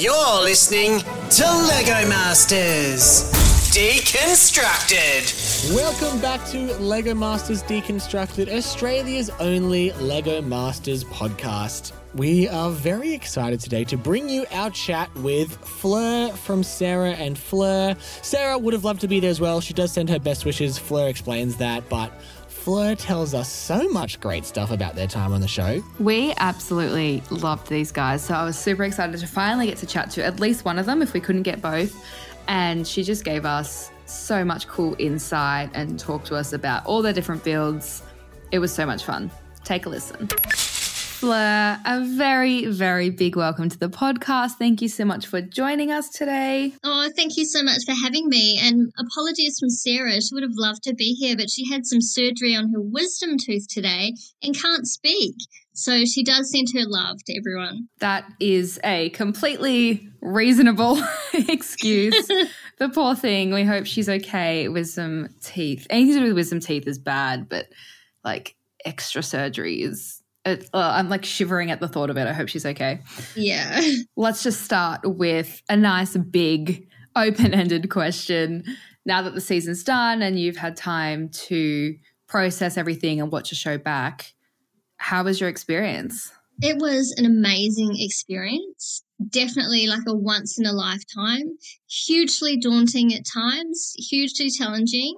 You're listening to Lego Masters Deconstructed. Welcome back to Lego Masters Deconstructed, Australia's only Lego Masters podcast. We are very excited today to bring you our chat with Fleur from Sarah and Fleur. Sarah would have loved to be there as well. She does send her best wishes. Fleur explains that, but Fleur tells us so much great stuff about their time on the show. We absolutely loved these guys. So I was super excited to finally get to chat to at least one of them if we couldn't get both. And she just gave us so much cool insight and talked to us about all their different fields. It was so much fun. Take a listen. Fleur, a very, very big welcome to the podcast. Thank you so much for joining us today. Oh, thank you so much for having me. And apologies from Sarah. She would have loved to be here, but she had some surgery on her wisdom tooth today and can't speak. So she does send her love to everyone. That is a completely reasonable excuse. the poor thing. We hope she's okay with some teeth. Anything to do with wisdom teeth is bad, but like extra surgery is. It, uh, I'm like shivering at the thought of it. I hope she's okay. Yeah. Let's just start with a nice, big, open ended question. Now that the season's done and you've had time to process everything and watch a show back, how was your experience? It was an amazing experience. Definitely like a once in a lifetime. Hugely daunting at times, hugely challenging,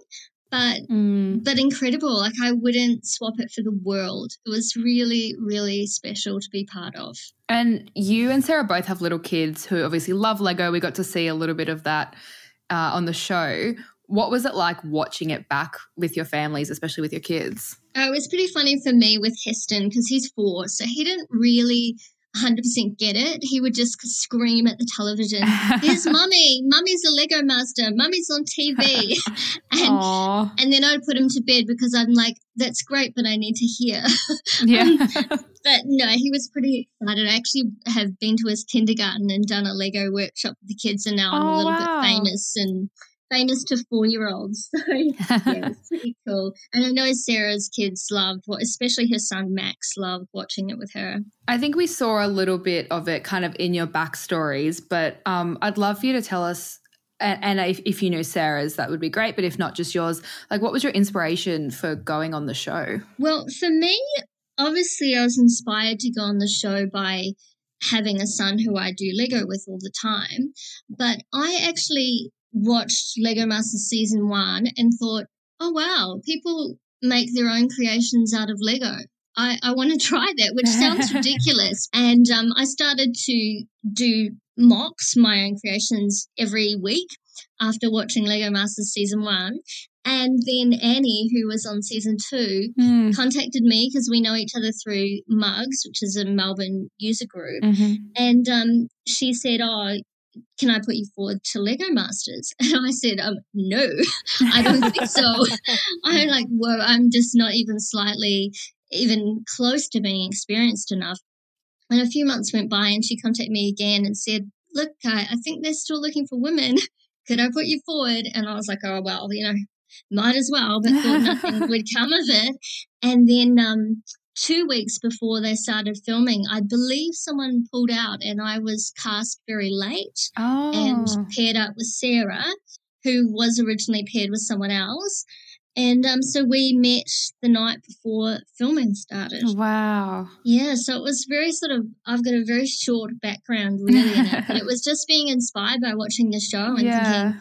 but Mm. but incredible. Like I wouldn't swap it for the world. It was really, really special to be part of. And you and Sarah both have little kids who obviously love Lego. We got to see a little bit of that uh, on the show. What was it like watching it back with your families, especially with your kids? Uh, it was pretty funny for me with Heston because he's four, so he didn't really 100% get it. He would just scream at the television, There's mummy, mummy's a Lego master, mummy's on TV. and, Aww. and then I'd put him to bed because I'm like, That's great, but I need to hear. Yeah. Um, but no, he was pretty excited. I actually have been to his kindergarten and done a Lego workshop with the kids, and now I'm Oh, a little wow. bit famous and famous to four year olds. So yeah, it's pretty cool. And I know Sarah's kids loved what, especially her son Max loved watching it with her. I think we saw a little bit of it kind of in your backstories, but um, I'd love for you to tell us. And, and if, if you know Sarah's, that would be great. But if not, just yours. Like, what was your inspiration for going on the show? Well, for me, obviously, I was inspired to go on the show by having a son who I do Lego with all the time. But I actually watched Lego Masters season one and thought, oh, wow, people make their own creations out of Lego. I, I want to try that, which sounds ridiculous. And um, I started to do MOCs, my own creations, every week after watching Lego Masters season one. And then Annie, who was on season two, Mm. contacted me because we know each other through MUGs, which is a Melbourne user group. Mhm. And um, she said, Oh, can I put you forward to Lego Masters? And I said, um, No, I don't think so. I'm like, Whoa, I'm just not even slightly, even close to being experienced enough. And a few months went by and she contacted me again and said, Look, I, I think they're still looking for women. Could I put you forward? And I was like, Oh, well, you know, might as well, but thought nothing would come of it. And then um, two weeks before they started filming, I believe someone pulled out and I was cast very late Oh. and paired up with Sarah, who was originally paired with someone else. And um, so we met the night before filming started. wow. Yeah, so it was very sort of, I've got a very short background really in it, but it was just being inspired by watching the show and Yeah. thinking,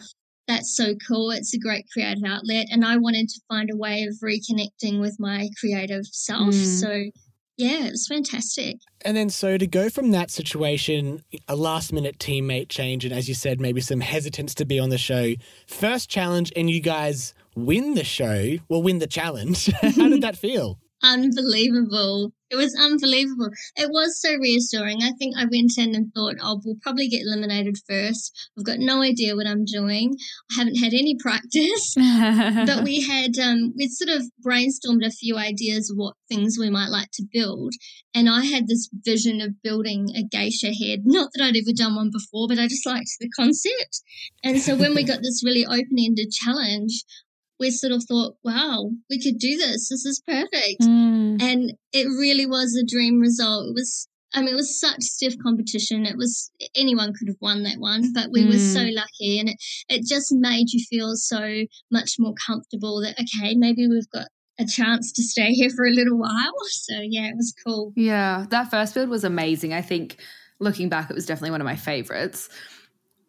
that's so cool. It's a great creative outlet. And I wanted to find a way of reconnecting with my creative self. Mm. So, yeah, it was fantastic. And then, so to go from that situation, a last minute teammate change, and as you said, maybe some hesitance to be on the show, first challenge, and you guys win the show, well, win the challenge. How did that feel? Unbelievable. It was unbelievable. It was so reassuring. I think I went in and thought, oh, we'll probably get eliminated first. I've got no idea what I'm doing. I haven't had any practice. but we had, um, we sort of brainstormed a few ideas of what things we might like to build. And I had this vision of building a geisha head. Not that I'd ever done one before, but I just liked the concept. And so when we got this really open ended challenge, we sort of thought, wow, we could do this. This is perfect. Mm. And it really was a dream result. It was, I mean, it was such stiff competition. It was, anyone could have won that one, but we were so Mm. lucky. And it, it just made you feel so much more comfortable that, okay, maybe we've got a chance to stay here for a little while. So yeah, it was cool. Yeah, that first build was amazing. I think looking back, it was definitely one of my favorites.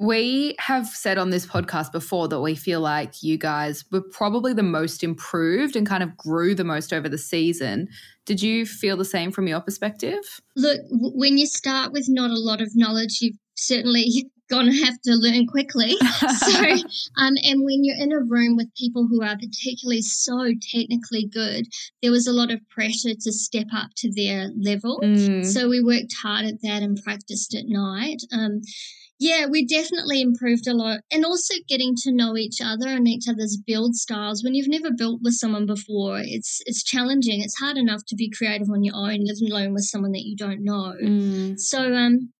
We have said on this podcast before that we feel like you guys were probably the most improved and kind of grew the most over the season. Did you feel the same from your perspective? Look, when you start with not a lot of knowledge, you've certainly going to have to learn quickly. so, um, and when you're in a room with people who are particularly so technically good, there was a lot of pressure to step up to their level. Mm. So we worked hard at that and practiced at night. Um, yeah, we definitely improved a lot. And also getting to know each other and each other's build styles. When you've never built with someone before, it's it's challenging. It's hard enough to be creative on your own, let alone with someone that you don't know. Mm. So um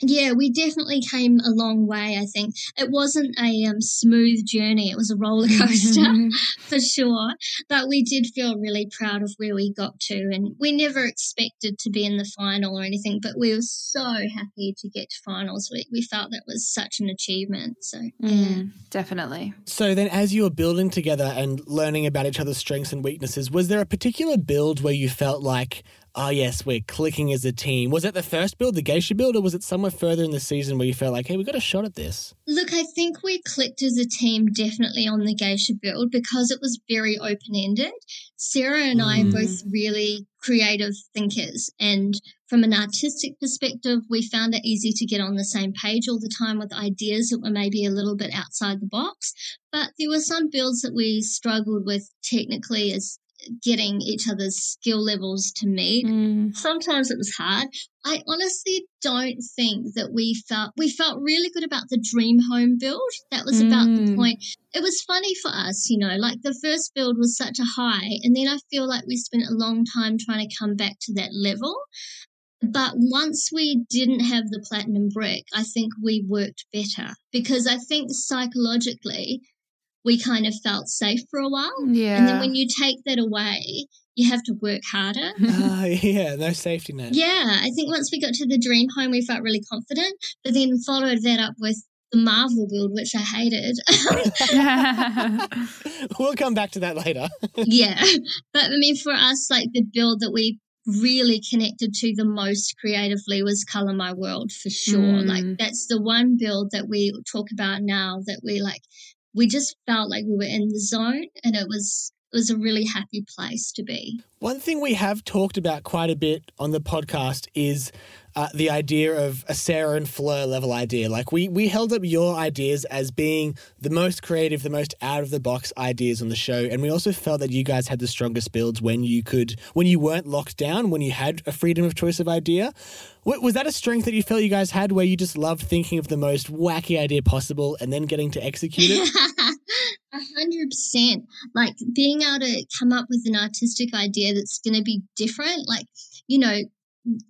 yeah, we definitely came a long way, I think. It wasn't a um, smooth journey. It was a roller coaster for sure. But we did feel really proud of where we got to. And we never expected to be in the final or anything, but we were so happy to get to finals. We, we felt that was such an achievement. So, yeah. Mm, definitely. So then, as you were building together and learning about each other's strengths and weaknesses, was there a particular build where you felt like, oh yes, we're clicking as a team? Was it the first build, the geisha build, or was it somewhere further in the season where you felt like, hey, we got a shot at this? Look, I think we clicked as a team definitely on the geisha build because it was very open ended. Sarah and I are Mm. both really creative thinkers. And from an artistic perspective, we found it easy to get on the same page all the time with ideas that were maybe a little bit outside the box. But there were some builds that we struggled with technically as getting each other's skill levels to meet Mm. sometimes it was hard. I honestly don't think that we felt we felt really good about the dream home build. That was about the Mm. point. It was funny for us, you know, like the first build was such a high, and then I feel like we spent a long time trying to come back to that level. But once we didn't have the platinum brick, I think we worked better because I think psychologically we kind of felt safe for a while. Yeah. And then when you take that away, you have to work harder. Ah, yeah, no safety net. Yeah, I think once we got to the dream home, we felt really confident, but then followed that up with the Marvel build, which I hated. we'll come back to that later. yeah, but I mean, for us, like the build that we really connected to the most creatively was Color My World for sure. Mm. Like that's the one build that we talk about now that we like. We just felt like we were in the zone, and it was it was a really happy place to be. One thing we have talked about quite a bit on the podcast is uh, the idea of a Sarah and Fleur level idea. Like we we held up your ideas as being the most creative, the most out of the box ideas on the show, and we also felt that you guys had the strongest builds when you could when you weren't locked down, when you had a freedom of choice of idea. Was that a strength that you felt you guys had, where you just loved thinking of the most wacky idea possible and then getting to execute it? A hundred percent. Like being able to come up with an artistic idea that's going to be different. Like, you know,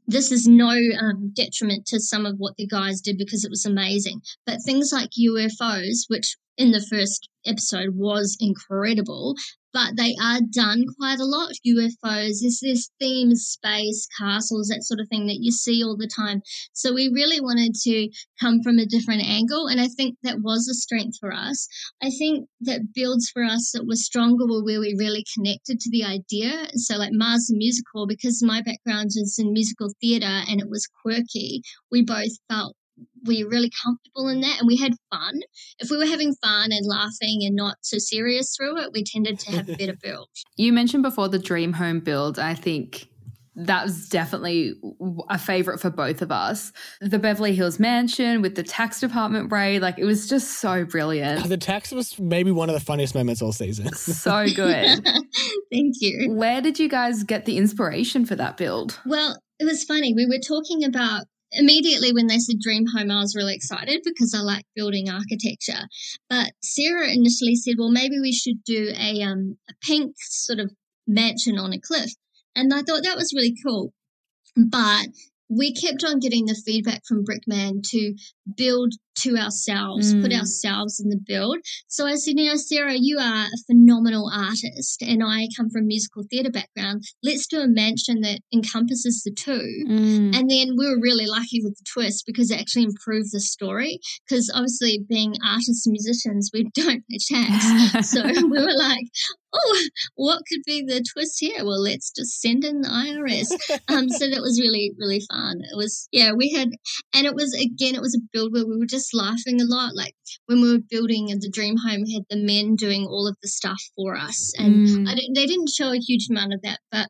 this is no um, detriment to some of what the guys did because it was amazing. But things like UFOs, which in the first episode was incredible, but they are done quite a lot. UFOs, there's this theme, space, castles, that sort of thing that you see all the time. So we really wanted to come from a different angle, and I think that was a strength for us. I think that builds for us that were stronger were where we really connected to the idea. So, like Mars the musical, because my background is in musical theatre and it was quirky, we both felt we were really comfortable in that and we had fun. If we were having fun and laughing and not so serious through it, we tended to have a better build. You mentioned before the dream home build. I think that was definitely a favorite for both of us. The Beverly Hills Mansion with the tax department raid, like it was just so brilliant. The tax was maybe one of the funniest moments all season. so good. Thank you. Where did you guys get the inspiration for that build? Well, it was funny. We were talking about immediately when they said dream home, I was really excited because I like building architecture. But Sarah initially said, well, maybe we should do a, um, a pink sort of mansion on a cliff. And I thought that was really cool. But we kept on getting the feedback from Brickman to build to ourselves, mm. put ourselves in the build. So I said, you know, Sarah, you are a phenomenal artist, and I come from musical theatre background. Let's do a mansion that encompasses the two. Mm. And then we were really lucky with the twist because it actually improved the story. Because obviously, being artists and musicians, we don't pay tax. so we were like, oh, what could be the twist here? Well, let's just send in the IRS. Um, so that was really, really fun. It was, yeah, we had, and it was, again, it was a build where we were just laughing a lot. Like when we were building the dream home, we had the men doing all of the stuff for us. And mm. didn't, they didn't show a huge amount of that, but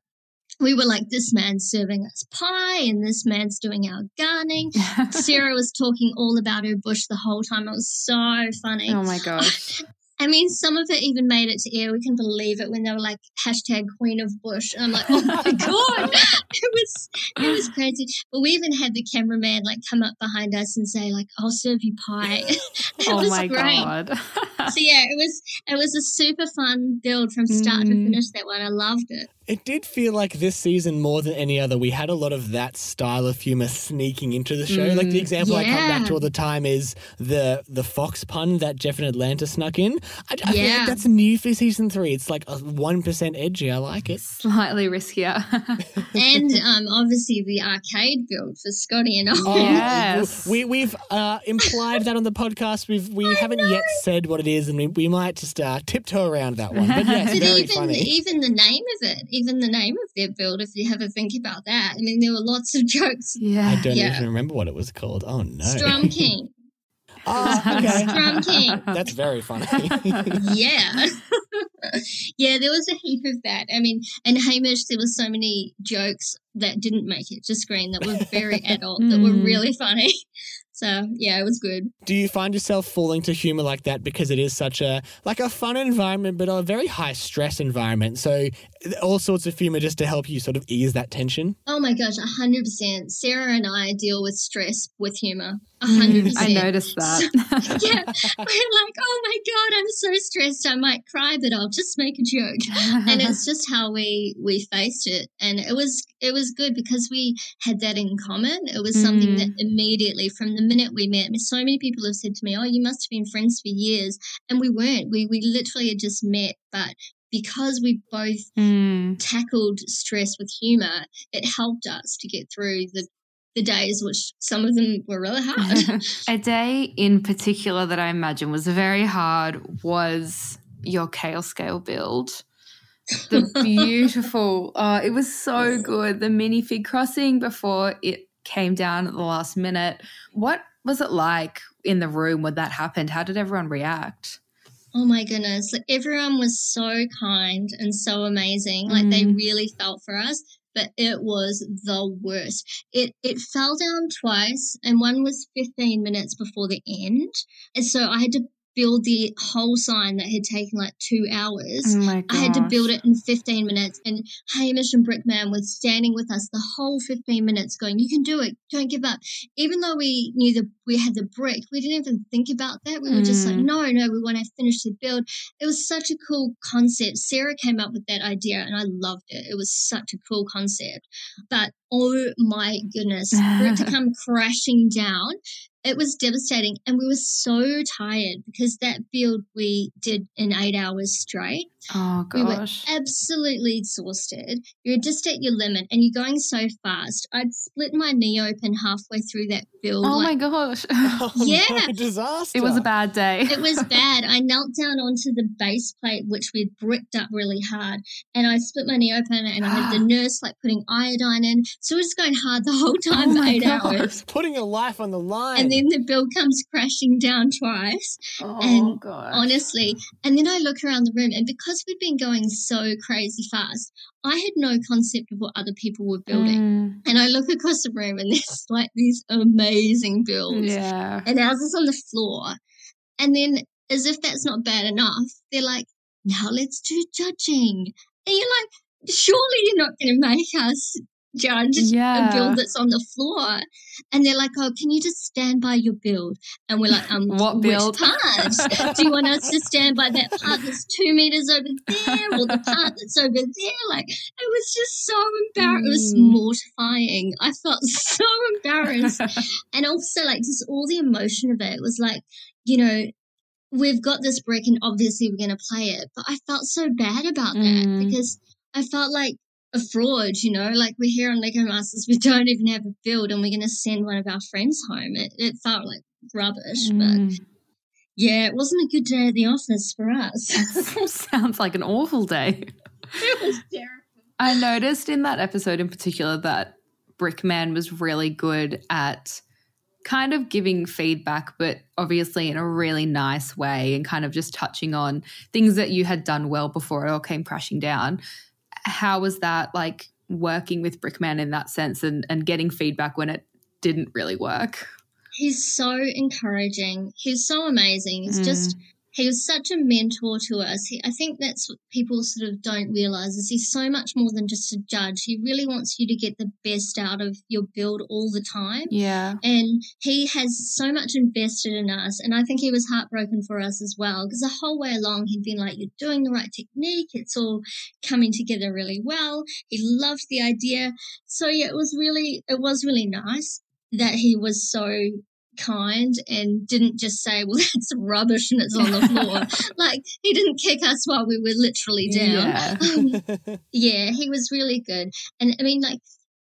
we were like, this man's serving us pie and this man's doing our gardening. Sarah was talking all about her bush the whole time. It was so funny. Oh my gosh. I mean, some of it even made it to air. We can believe it when they were like hashtag Queen of Bush. And I'm like, oh my god, it was it was crazy. But we even had the cameraman like come up behind us and say like, "I'll serve you pie." it oh was my great. god! so yeah, it was it was a super fun build from start mm. to finish. That one, I loved it. It did feel like this season more than any other, we had a lot of that style of humor sneaking into the show. Mm, like the mm, example yeah. I come back to all the time is the the Fox pun that Jeff and Atlanta snuck in. I, I yeah. feel like that's new for season three. It's like a one percent edgy. I like it. Slightly riskier. and um, obviously the arcade build for Scotty and I. Oh, yes. We we've uh, implied that on the podcast. We've we I haven't know. yet said what it is, and we, we might just uh, tiptoe around that one. But yes, but very even, funny. Even the name of it even the name of their build, if you have a think about that. I mean, there were lots of jokes. Yeah. I don't yeah. even remember what it was called. Oh, no. Strum King. oh, okay. Strum King. That's very funny. yeah. yeah, there was a heap of that. I mean, and Hamish, there was so many jokes that didn't make it to screen that were very adult, that were hmm. really funny. So yeah, it was good. Do you find yourself falling to humor like that because it is such a like a fun environment, but a very high stress environment? So all sorts of humor just to help you sort of ease that tension. Oh my gosh, hundred percent. Sarah and I deal with stress with humor. Hundred percent. I noticed that. yeah, we're like, oh my god, I'm so stressed. I might cry, but I'll just make a joke. and it's just how we we faced it, and it was it was good because we had that in common. It was something mm. that immediately from the minute we met, so many people have said to me, "Oh, you must have been friends for years," and we weren't. We we literally had just met, but because we both mm. tackled stress with humor, it helped us to get through the the days, which some of them were really hard. a day in particular that I imagine was very hard was your kale scale build. The beautiful, oh, it was so good. The minifig crossing before it came down at the last minute. What was it like in the room when that happened? How did everyone react? Oh my goodness. Like everyone was so kind and so amazing. Like mm. they really felt for us, but it was the worst. It it fell down twice and one was 15 minutes before the end. And so I had to build the whole sign that had taken like two hours. Oh I had to build it in 15 minutes. And Hamish and Brickman was standing with us the whole 15 minutes going, You can do it. Don't give up. Even though we knew that we had the brick, we didn't even think about that. We were mm. just like, mm. No, no, we want to finish the build. It was such a cool concept. Sarah came up with that idea and I loved it. It was such a cool concept. But oh my goodness, for it to come crashing down it was devastating. And we were so tired because that build we did in eight hours straight. Oh, gosh. We were absolutely exhausted. You're just at your limit and you're going so fast. I'd split my knee open halfway through that build. Oh, like, my gosh. Oh, yeah. No, disaster. It was a bad day. It was bad. I knelt down onto the base plate, which we'd bricked up really hard, and I split my knee open and I had the nurse like putting iodine in. So we're just going hard the whole oh time oh for eight gosh. hours. Putting a life on the line. Then the bill comes crashing down twice. Oh, and God. honestly, and then I look around the room, and because we'd been going so crazy fast, I had no concept of what other people were building. Mm, And I look across the room, and there's like these amazing builds, yeah. and ours is on the floor. And then, as if that's not bad enough, they're like, "Now let's do judging," and you're like, "Surely you're not going to make us." Judge Yeah. a build that's on the floor, and they're like, "Oh, can you just stand by your build?" And we're like, "Um, What build? Part? Do you want us to stand by that part that's two meters over there, or the part that's over there?" Like, it was just so embarrassing. It was Mm. mortifying. I felt so embarrassed, and also like just all the emotion of it. It was like, you know, we've got this brick, and obviously we're going to play it, but I felt so bad about that Mm. because I felt like a fraud, you know, like we're here on Lego Masters, we don't even have a build and we're going to send one of our friends home. It, it felt like rubbish, but Mm. yeah, it wasn't a good day at the office for us. Sounds like an awful day. it was terrible. I noticed in that episode in particular that Brickman was really good at kind of giving feedback, but obviously in a really nice way and kind of just touching on things that you had done well before it all came crashing down. How was that like working with Brickman in that sense and, and getting feedback when it didn't really work? He's so encouraging. He's so amazing. He's Mm. just he was such a mentor to us. He, I think that's what people sort of don't realize is he's so much more than just a judge. He really wants you to get the best out of your build all the time. Yeah. And he has so much invested in us. And I think he was heartbroken for us as well because the whole way along he'd been like, You're doing the right technique. It's all coming together really well. He loved the idea. So, yeah, it was really, it was really nice that he was so kind and didn't just say, Well, that's rubbish and it's on the floor. like, he didn't kick us while we were literally down. Yeah. Um, yeah, he was really good. And I mean, like,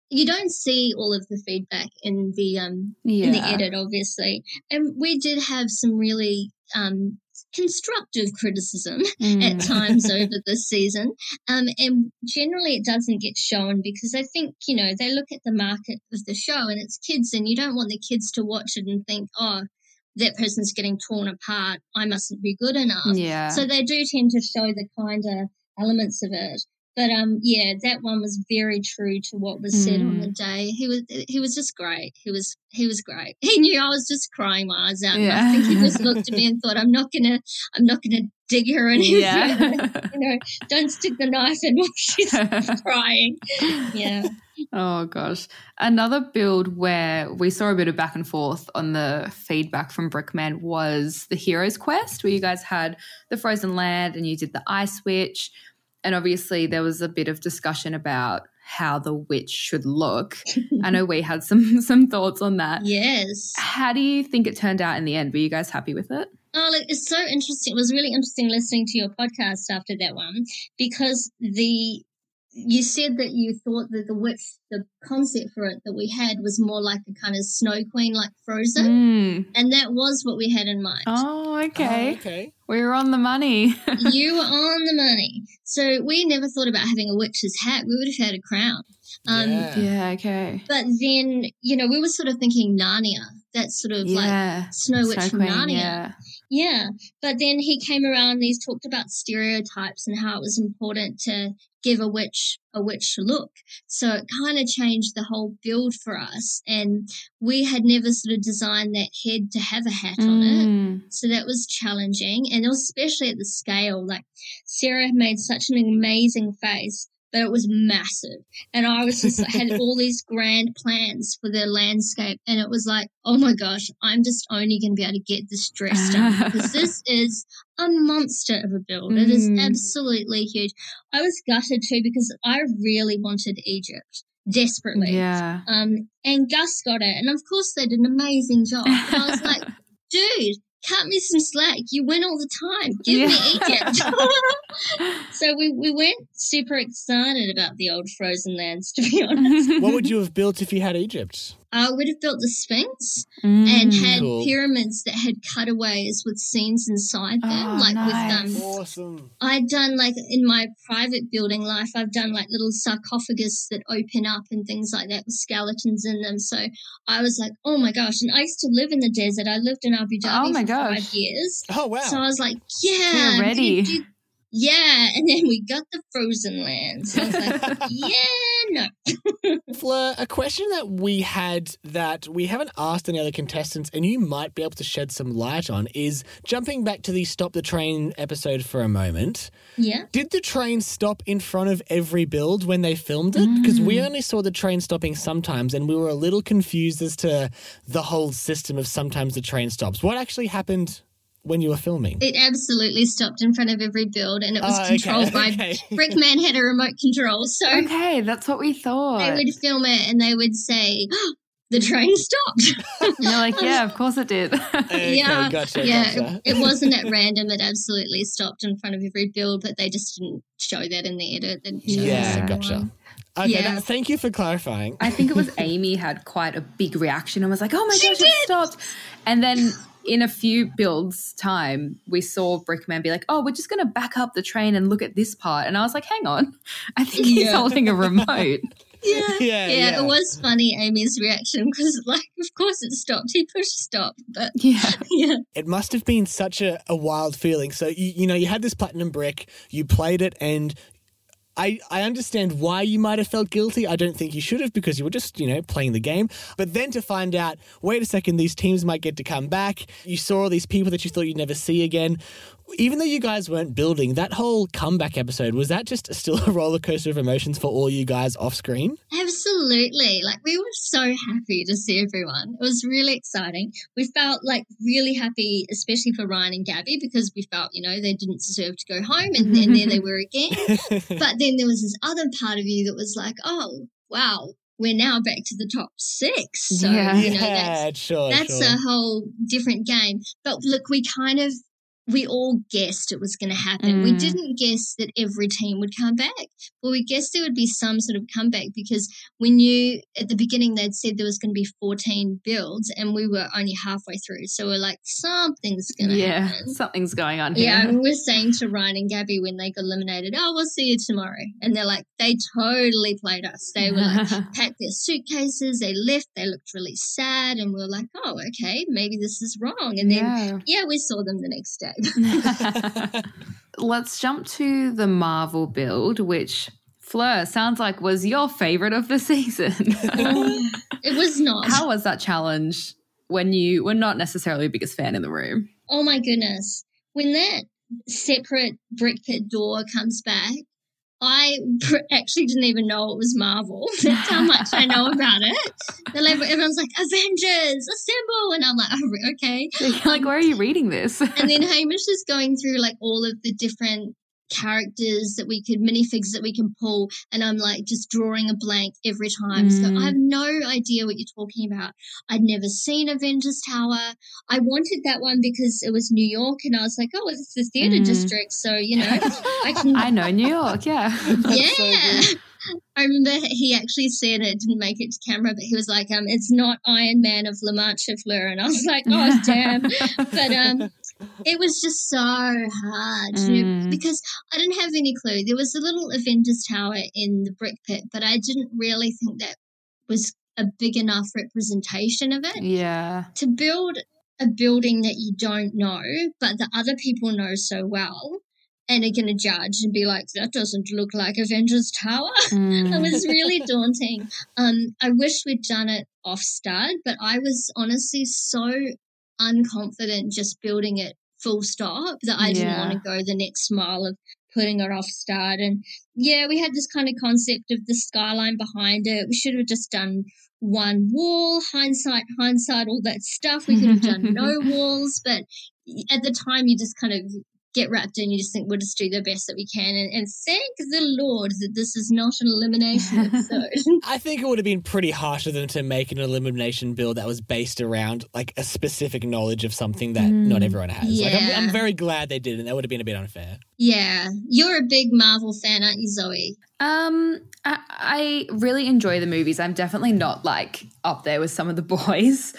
you don't see all of the feedback in the um in the edit, obviously. And we did have some really um constructive criticism at Mm. times over this season. Um, and generally it doesn't get shown because I think, you know, they look at the market of the show and it's kids and you don't want the kids to watch it and think, oh, that person's getting torn apart. I mustn't be good enough. Yeah. So they do tend to show the kind of elements of it. But um, yeah, that one was very true to what was said on Mm. the day. He was he was just great. He was he was great. He knew I was just crying my eyes out. And I Yeah. think he just looked at me and thought, I'm not gonna I'm not gonna dig her any Yeah. you know, don't stick the knife in while she's crying. Yeah. Oh gosh. Another build where we saw a bit of back and forth on the feedback from Brickman was the Hero's Quest, where you guys had the frozen land and you did the ice witch. And obviously there was a bit of discussion about how the witch should look. I know we had some some thoughts on that. Yes. How do you think it turned out in the end? Were you guys happy with it? Oh, look, it's so interesting. It was really interesting listening to your podcast after that one because the you said that you thought that the witch, the concept for it that we had was more like a kind of snow queen, like Frozen, Mm. and that was what we had in mind. Oh, okay. Oh, okay. We were on the money. you were on the money. So we never thought about having a witch's hat. We would have had a crown. Um, Yeah. yeah, okay. But then, you know, we were sort of thinking Narnia. That's sort of like Snow Witch from Narnia. yeah. Yeah, but then he came around and he's talked about stereotypes and how it was important to give a witch a witch look. So it kind of changed the whole build for us. And we had never sort of designed that head to have a hat on it. Mm. So that was challenging. And especially at the scale, like Sarah made such an amazing face. But it was massive, and I was just had all these grand plans for the landscape, and it was like, oh my gosh, I'm just only going to be able to get this dressed up because this is a monster of a build. It is Mm. absolutely huge. I was gutted too because I really wanted Egypt desperately. Yeah. Um, and Gus got it, and of course they did an amazing job. I was like, dude, cut me some slack. You win all the time. Give me Egypt. so we, we weren't super excited about the old frozen lands, to be honest. what would you have built if you had Egypt? I would have built the Sphinx and Mm. had Cool. pyramids that had cutaways with scenes inside them, Oh, like nice. with um. Awesome. I'd done like in my private building life, I've done like little sarcophagus that open up and things like that with skeletons in them. So I was like, oh my gosh! And I used to live in the desert. I lived in Abu Dhabi Oh my for gosh. five years. Oh wow. So I was like, yeah, You're ready. yeah, and then we got the frozen land. So I was like, yeah, no. Fleur, a question that we had that we haven't asked any other contestants, and you might be able to shed some light on, is jumping back to the Stop the Train episode for a moment. Yeah. Did the train stop in front of every build when they filmed it? Mm. Because we only saw the train stopping sometimes, and we were a little confused as to the whole system of sometimes the train stops. What actually happened when you were filming? It absolutely stopped in front of every build, and it was Oh, okay, controlled by okay. Brickman had a remote control, so Okay, that's what we thought. they would film it and they would say, "The train stopped." And you're like, yeah, of course it did. Okay, yeah, gotcha, yeah. gotcha. It, it wasn't at random. It absolutely stopped in front of every build, but they just didn't show that in the edit. They Yeah, gotcha. one. Okay, Yeah. that- thank you for clarifying. I think it was Amy had quite a big reaction and was like, "Oh my She gosh, did. it stopped!" And then in a few builds time, we saw Brickman be like, "Oh, we're just going to back up the train and look at this part." And I was like, "Hang on, I think he's Yeah. holding a remote." Yeah. Yeah, yeah, yeah. it was funny Amy's reaction because, like, of course it stopped. He pushed stop, but yeah, yeah, it must have been such a, a wild feeling. So you, you know, you had this platinum brick, you played it, and I I understand why you might have felt guilty. I don't think you should have because you were just you know playing the game. But then to find out, wait a second, these teams might get to come back. You saw all these people that you thought you'd never see again. Even though you guys weren't building, that whole comeback episode was that just still a roller coaster of emotions for all you guys off screen? absolutely. Like, we were so happy to see everyone. It was really exciting. We felt like really happy, especially for Ryan and Gabby, because we felt, you know, they didn't deserve to go home, and then there they were again. But then there was this other part of you that was like, oh, wow, we're now back to the top six. So, Yeah. you know, that's yeah, sure, that's sure. a whole different game. But look, we kind of we all guessed it was going to happen. We Mm. didn't guess that every team would come back, but we guessed there would be some sort of comeback because we knew at the beginning they'd said there was going to be 14 builds and we were only halfway through. So we're like, something's going to yeah, happen. something's going on here. Yeah, and we were saying to Ryan and Gabby when they got eliminated, oh, we'll see you tomorrow. And they're like, they totally played us. They were like, packed their suitcases, they left, they looked really sad, and we are like, oh, okay, maybe this is wrong. And then, Yeah. yeah, we saw them the next day. Let's jump to the Marvel build, which Fleur sounds like was your favorite of the season. it was not. How was that challenge when you were not necessarily the biggest fan in the room? oh my goodness. When that separate brick pit door comes back, I pr- actually didn't even know it was Marvel. That's how much I know about it. They're like, everyone's like, Avengers, assemble! And I'm like, oh, okay. You're like, where are you reading this? and then Hamish is going through like all of the different characters that we could minifigs that we can pull and I'm like just drawing a blank every time. So Mm. I have no idea what you're talking about. I'd never seen Avengers Tower. I wanted that one because it was New York and I was like, oh, it's the theater Mm. district. So, you know, I can I know New York, yeah. yeah. I remember he actually said it didn't make it to camera, but he was like, um, it's not Iron Man of La Mancha Fleur. And I was like, oh, damn. But um, it was just so hard you know, Mm. because I didn't have any clue. There was a little Avengers Tower in the brick pit, but I didn't really think that was a big enough representation of it yeah. to build a building that you don't know, but the other people know so well. And going to judge and be like, that doesn't look like Avengers Tower. It Mm. was really daunting. Um, I wish we'd done it off stud, but I was honestly so unconfident just building it full stop that I didn't Yeah. want to go the next mile of putting it off stud. And yeah, we had this kind of concept of the skyline behind it. We should have just done one wall, hindsight, hindsight, all that stuff. We could have done no walls, but at the time you just kind of get wrapped in, you just think we'll just do the best that we can. And, and thank the Lord that this is not an elimination episode. I think it would have been pretty harsh of them to make an elimination build that was based around like a specific knowledge of something that not mm. everyone has. Like, I'm, Yeah. I'm very glad they didn't. That would have been a bit unfair. Yeah, you're a big Marvel fan, aren't you, Zoe? Um, I, I really enjoy the movies. I'm definitely not like up there with some of the boys.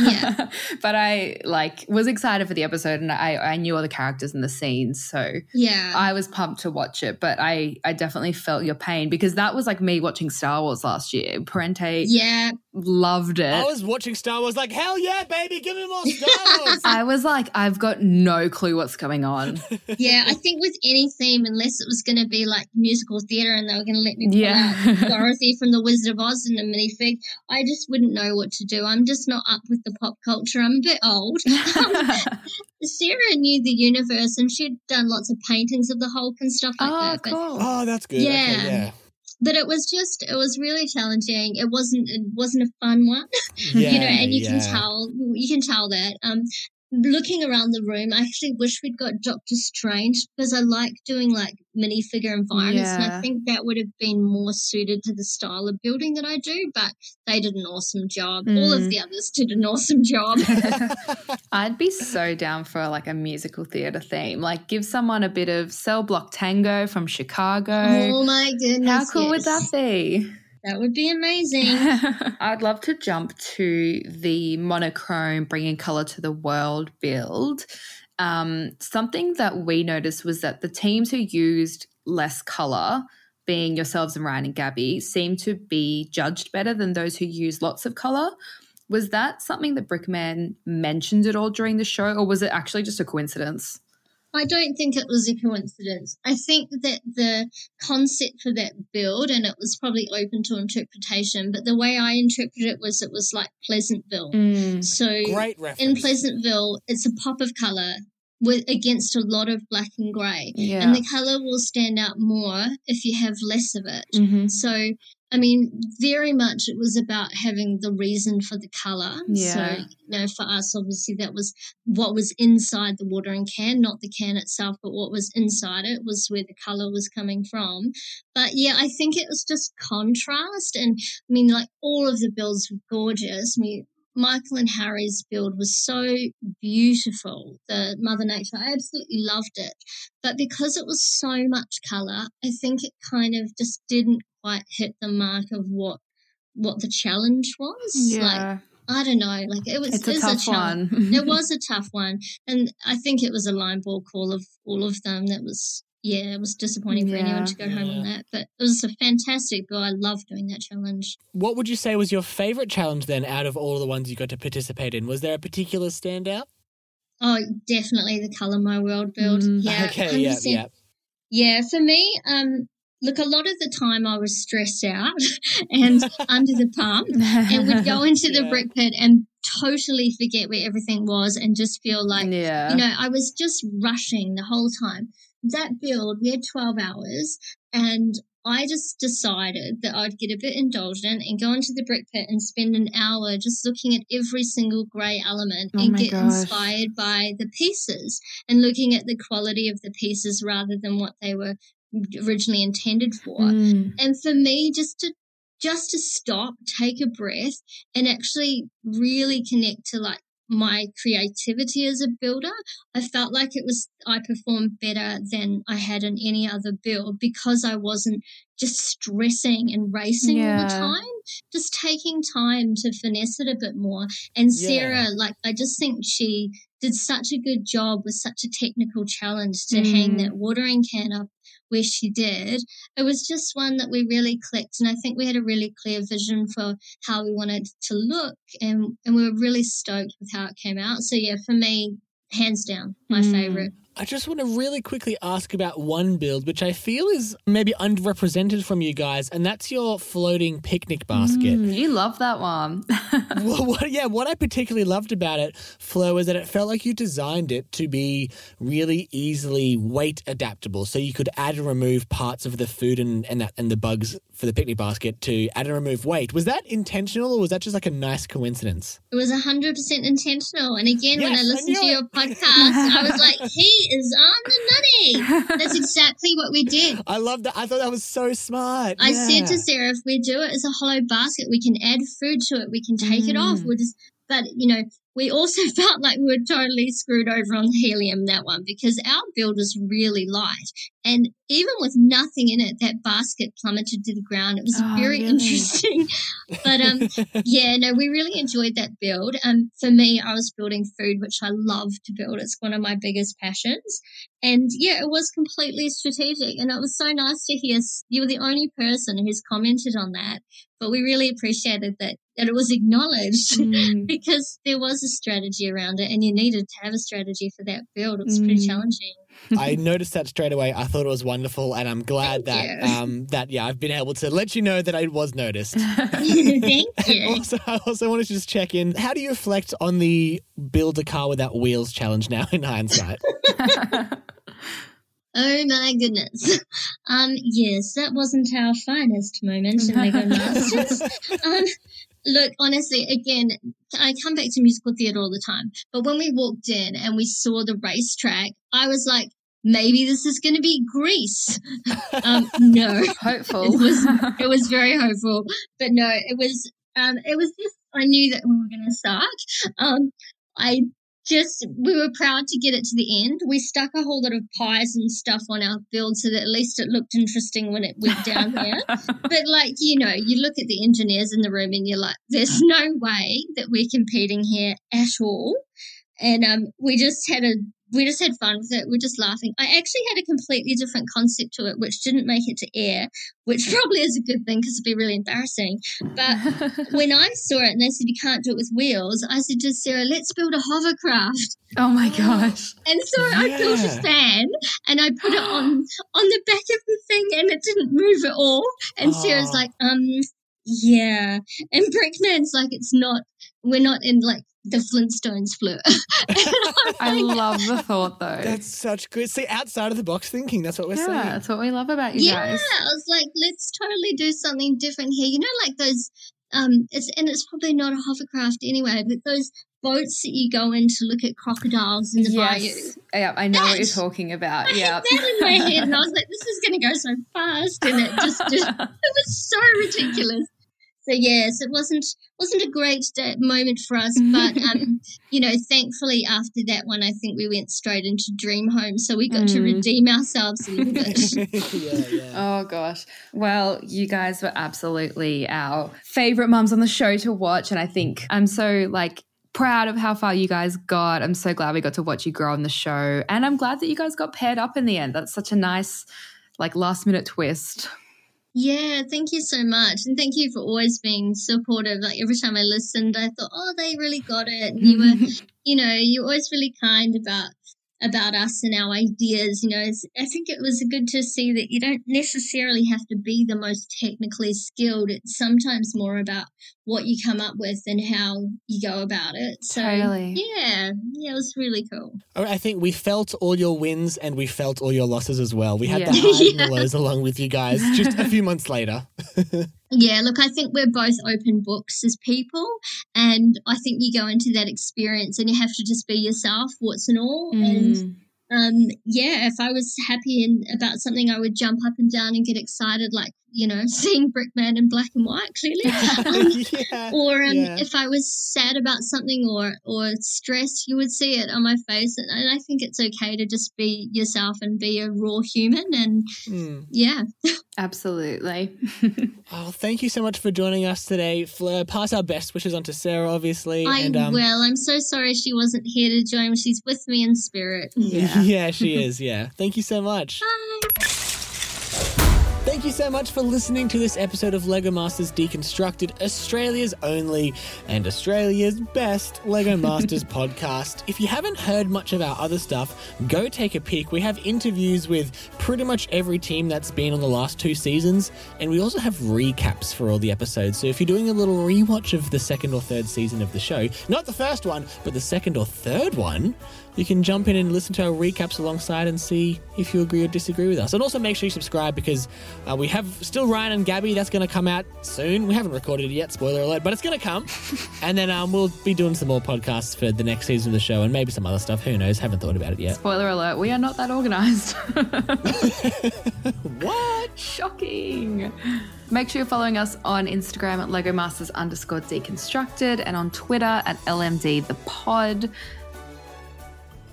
Yeah. but I like was excited for the episode and I, I knew all the characters and the scenes. So Yeah. I was pumped to watch it, but I, I definitely felt your pain because that was like me watching Star Wars last year. Parente yeah, loved it. I was watching Star Wars like, hell yeah, baby, give me more Star Wars. I was like, I've got no clue what's going on. yeah. I think with any theme, unless it was going to be like musical theatre and they were going to let me pull Yeah. out Dorothy from The Wizard of Oz in a minifig, I just wouldn't know what to do. I'm just not up with the pop culture. I'm a bit old. Sarah knew the universe and she'd done lots of paintings of the Hulk and stuff like oh, that. But cool. oh, that's good. Yeah. Okay, yeah. but it was just it was really challenging it wasn't it wasn't a fun one Yeah, you know and you can tell you can tell that um looking around the room i actually wish we'd got doctor strange because i like doing like minifigure environments and i think that would have been more suited to the style of building that i do but they did an awesome job all of Mm. the others did an awesome job I'd be so down for like a musical theatre theme. Like give someone a bit of Cell Block Tango from Chicago. oh my goodness How cool would that be? That would be amazing I'd love to jump to the monochrome bringing color to the world build. Um, something that we noticed was that the teams who used less color, being yourselves and Ryan and Gabby, seemed to be judged better than those who used lots of color. Was that something that Brickman mentioned at all during the show, or was it actually just a coincidence? I don't think it was a coincidence. I think that the concept for that build, and it was probably open to interpretation, but the way I interpreted it was it was like Pleasantville. Mm. So Great in. Pleasantville, it's a pop of color with against a lot of black and grey, Yeah. and the color will stand out more if you have less of it. Mhm. So, I mean, very much it was about having the reason for the color. Yeah. So, you know, for us, obviously, that was what was inside the watering can, not the can itself, but what was inside it was where the color was coming from. But yeah, I think it was just contrast. And I mean, like all of the builds were gorgeous. I mean, Michael and Harry's build was so beautiful. The Mother Nature, I absolutely loved it. But because it was so much color, I think it kind of just didn't quite hit the mark of what what the challenge was. Like Yeah. I don't know, like it was it's a tough challenge. one. it was a tough one, and I think it was a line ball call of all of them. That was yeah, it was disappointing for anyone to go home on that. But it was a fantastic build. I love doing that challenge. What would you say was your favorite challenge then out of all the ones you got to participate in? Was there a particular standout? Oh, definitely the color my world build. Mm. Yeah, okay, yeah, 100%. yeah. Yeah, for me, um, look, a lot of the time I was stressed out and under the pump, and would go into the Yeah. brick pit and totally forget where everything was and just feel like, yeah. you know, I was just rushing the whole time. That build, we had 12 hours, and I just decided that I'd get a bit indulgent and go into the brick pit and spend an hour just looking at every single grey element Oh and get gosh. inspired by the pieces and looking at the quality of the pieces rather than what they were originally intended for. Mm. And for me, just to just to stop, take a breath, and actually really connect to like my creativity as a builder, I felt like it was I performed better than I had in any other build because I wasn't just stressing and racing all the time. Just taking time to finesse it a bit more. And Yeah. Sarah, like I just think she did such a good job with such a technical challenge to Mm. hang that watering can up where she did. It was just one that we really clicked, and I think we had a really clear vision for how we wanted to look, and and we were really stoked with how it came out. So yeah, for me, hands down, my Mm. favorite. I just want to really quickly ask about one build, which I feel is maybe underrepresented from you guys, and that's your floating picnic basket. Mm, you love that one. well, what, yeah, what I particularly loved about it, Flo, is that it felt like you designed it to be really easily weight adaptable. So you could add and remove parts of the food and, and that and the bugs for the picnic basket to add and remove weight. Was that intentional or was that just like a nice coincidence? It was hundred percent intentional. And again, when I Yes, I listened to knew your podcast, I was like, he is on the nutty. That's exactly what we did. I love that. I thought that was so smart. I Yeah. said to Sarah, if we do it as a hollow basket, we can add food to it. We can take it off. Mm. We'll just But, you know, we also felt like we were totally screwed over on helium that one because our build was really light. And even with nothing in it, that basket plummeted to the ground. It was Oh, very really? interesting. but um, yeah, no, we really enjoyed that build. Um, for me, I was building food, which I love to build. It's one of my biggest passions. And yeah, it was completely strategic. And it was so nice to hear you were the only person who's commented on that. But we really appreciated that, that it was acknowledged Mm. because there was a strategy around it and you needed to have a strategy for that build. It was pretty Mm. challenging. I noticed that straight away. I thought it was wonderful, and I'm glad Thank that you. um, that yeah, I've been able to let you know that I was noticed. Thank you. also, I also wanted to just check in. How do you reflect on the build a car without wheels challenge now in hindsight? Oh my goodness. Um, yes, that wasn't our finest moment in Lego Masters. um, look, honestly, again, I come back to musical theatre all the time, but when we walked in and we saw the racetrack, I was like, maybe this is going to be Grease. Um, no. Hopeful. It was it was very hopeful, but no, it was um it was just I knew that we were going to suck. Um, I just we were proud to get it to the end. We stuck a whole lot of pies and stuff on our build so that at least it looked interesting when it went down there. But like you know, you look at the engineers in the room and you're like, there's no way that we're competing here at all. And um, we just had a we just had fun with it. We're just laughing. I actually had a completely different concept to it, which didn't make it to air, which probably is a good thing because it'd be really embarrassing. But when I saw it and they said you can't do it with wheels, I said to Sarah, let's build a hovercraft. oh my gosh. And so I built a fan and I put it on on the back of the thing and it didn't move at all. And Sarah's Oh. like, um, yeah. And Brickman's like, it's not. We're not in like the Flintstones flirt. I love the thought though. That's such good. See, outside of the box thinking. That's what we're yeah, saying. that's what we love about you yeah, guys. I was like, let's totally do something different here. You know, like those. Um, it's and it's probably not a hovercraft anyway, but those boats that you go in to look at crocodiles in the bayou. Yes. Yeah, I know what you're talking about. I Yeah. had that in my head, and I was like, "This is going to go so fast," and it just, just it was so ridiculous. So yes, it wasn't wasn't a great day, moment for us, but um, you know, thankfully after that one, I think we went straight into Dream Home, so we got to Mm. redeem ourselves a little bit. yeah, yeah. Oh gosh. Well, you guys were absolutely our favorite mums on the show to watch. And I think I'm so like proud of how far you guys got. I'm so glad we got to watch you grow on the show. And I'm glad that you guys got paired up in the end. That's such a nice, like last minute twist. Yeah, thank you so much. And thank you for always being supportive. Like every time I listened, I thought, oh, they really got it. And you were, you know, you're always really kind about about us and our ideas. You know, it's, I think it was good to see that you don't necessarily have to be the most technically skilled. It's sometimes more about what you come up with and how you go about it. So Totally. yeah, yeah, it was really cool. I think we felt all your wins and we felt all your losses as well. We had Yeah. the highs and the lows along with you guys just a few months later. Yeah, look, I think we're both open books as people, and I think you go into that experience and you have to just be yourself, what's and all. And Mm. um, yeah, if I was happy and about something, I would jump up and down and get excited, like you know, seeing Brickman in black and white clearly. Um, yeah. or um, Yeah. if I was sad about something or or stressed, you would see it on my face. And, and I think it's okay to just be yourself and be a raw human. And Hmm. yeah, Absolutely. Oh, thank you so much for joining us today. Fleur, pass our best wishes on to Sarah, obviously. I and, um, will. I'm so sorry she wasn't here to join. She's with me in spirit. yeah. yeah, she is. Yeah. Thank you so much. Bye. Thank you so much for listening to this episode of Lego Masters Deconstructed, Australia's only and Australia's best Lego Masters podcast. If you haven't heard much of our other stuff, go take a peek. We have interviews with pretty much every team that's been on the last two seasons, and we also have recaps for all the episodes. So if you're doing a little rewatch of the second or third season of the show, not the first one, but the second or third one, you can jump in and listen to our recaps alongside and see if you agree or disagree with us. And also make sure you subscribe because Uh, we have still Ryan and Gabby. That's going to come out soon. We haven't recorded it yet, spoiler alert, but it's going to come. and then um, we'll be doing some more podcasts for the next season of the show and maybe some other stuff. Who knows? Haven't thought about it yet. Spoiler alert, we are not that organized. What? Shocking. Make sure you're following us on Instagram at Lego Masters underscore deconstructed and on Twitter at LMD the pod.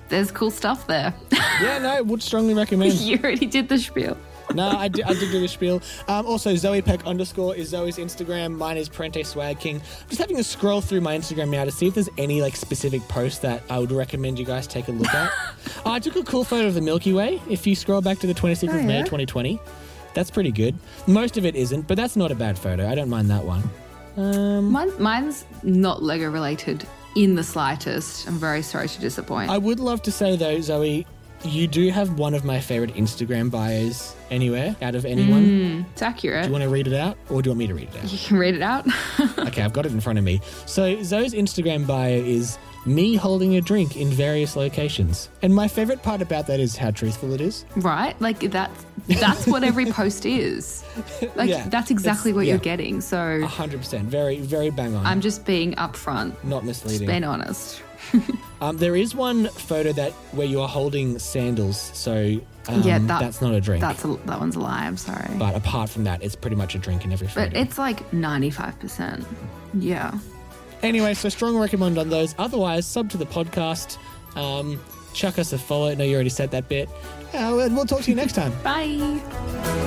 There's cool stuff there. Yeah, no, I would strongly recommend. you already did the spiel. no, I did, I did do the spiel. Um, also, Zoe Peck underscore is Zoe's Instagram. Mine is Prente Swag King. I'm just having a scroll through my Instagram now to see if there's any like specific post that I would recommend you guys take a look at. I took a cool photo of the Milky Way. If you scroll back to the 26th Oh, of May yeah? 2020, that's pretty good. Most of it isn't, but that's not a bad photo. I don't mind that one. Um, Mine, mine's not Lego related in the slightest. I'm very sorry to disappoint. I would love to say though, Zoe, you do have one of my favorite Instagram bios anywhere out of anyone. Hmm, it's accurate. Do you want to read it out, or do you want me to read it out? you can read it out. Okay, I've got it in front of me. So Zoe's Instagram bio is me holding a drink in various locations. And my favorite part about that is how truthful it is. right? Like that's that's what every post is. Like Yeah, that's exactly what yeah. you're getting. So 100%. Very, very bang on. I'm just being upfront, not misleading. just being honest. Um, there is one photo that where you are holding sandals. So um, yeah, that, that's not a drink. That's a, that one's a lie. I'm sorry, but, apart from that, it's pretty much a drink in every photo. But it's like 95. percent Yeah. Anyway, so strong recommend on those. Otherwise, sub to the podcast. Um, chuck us a follow. No, you already said that bit. Uh, and we'll talk to you next time. Bye.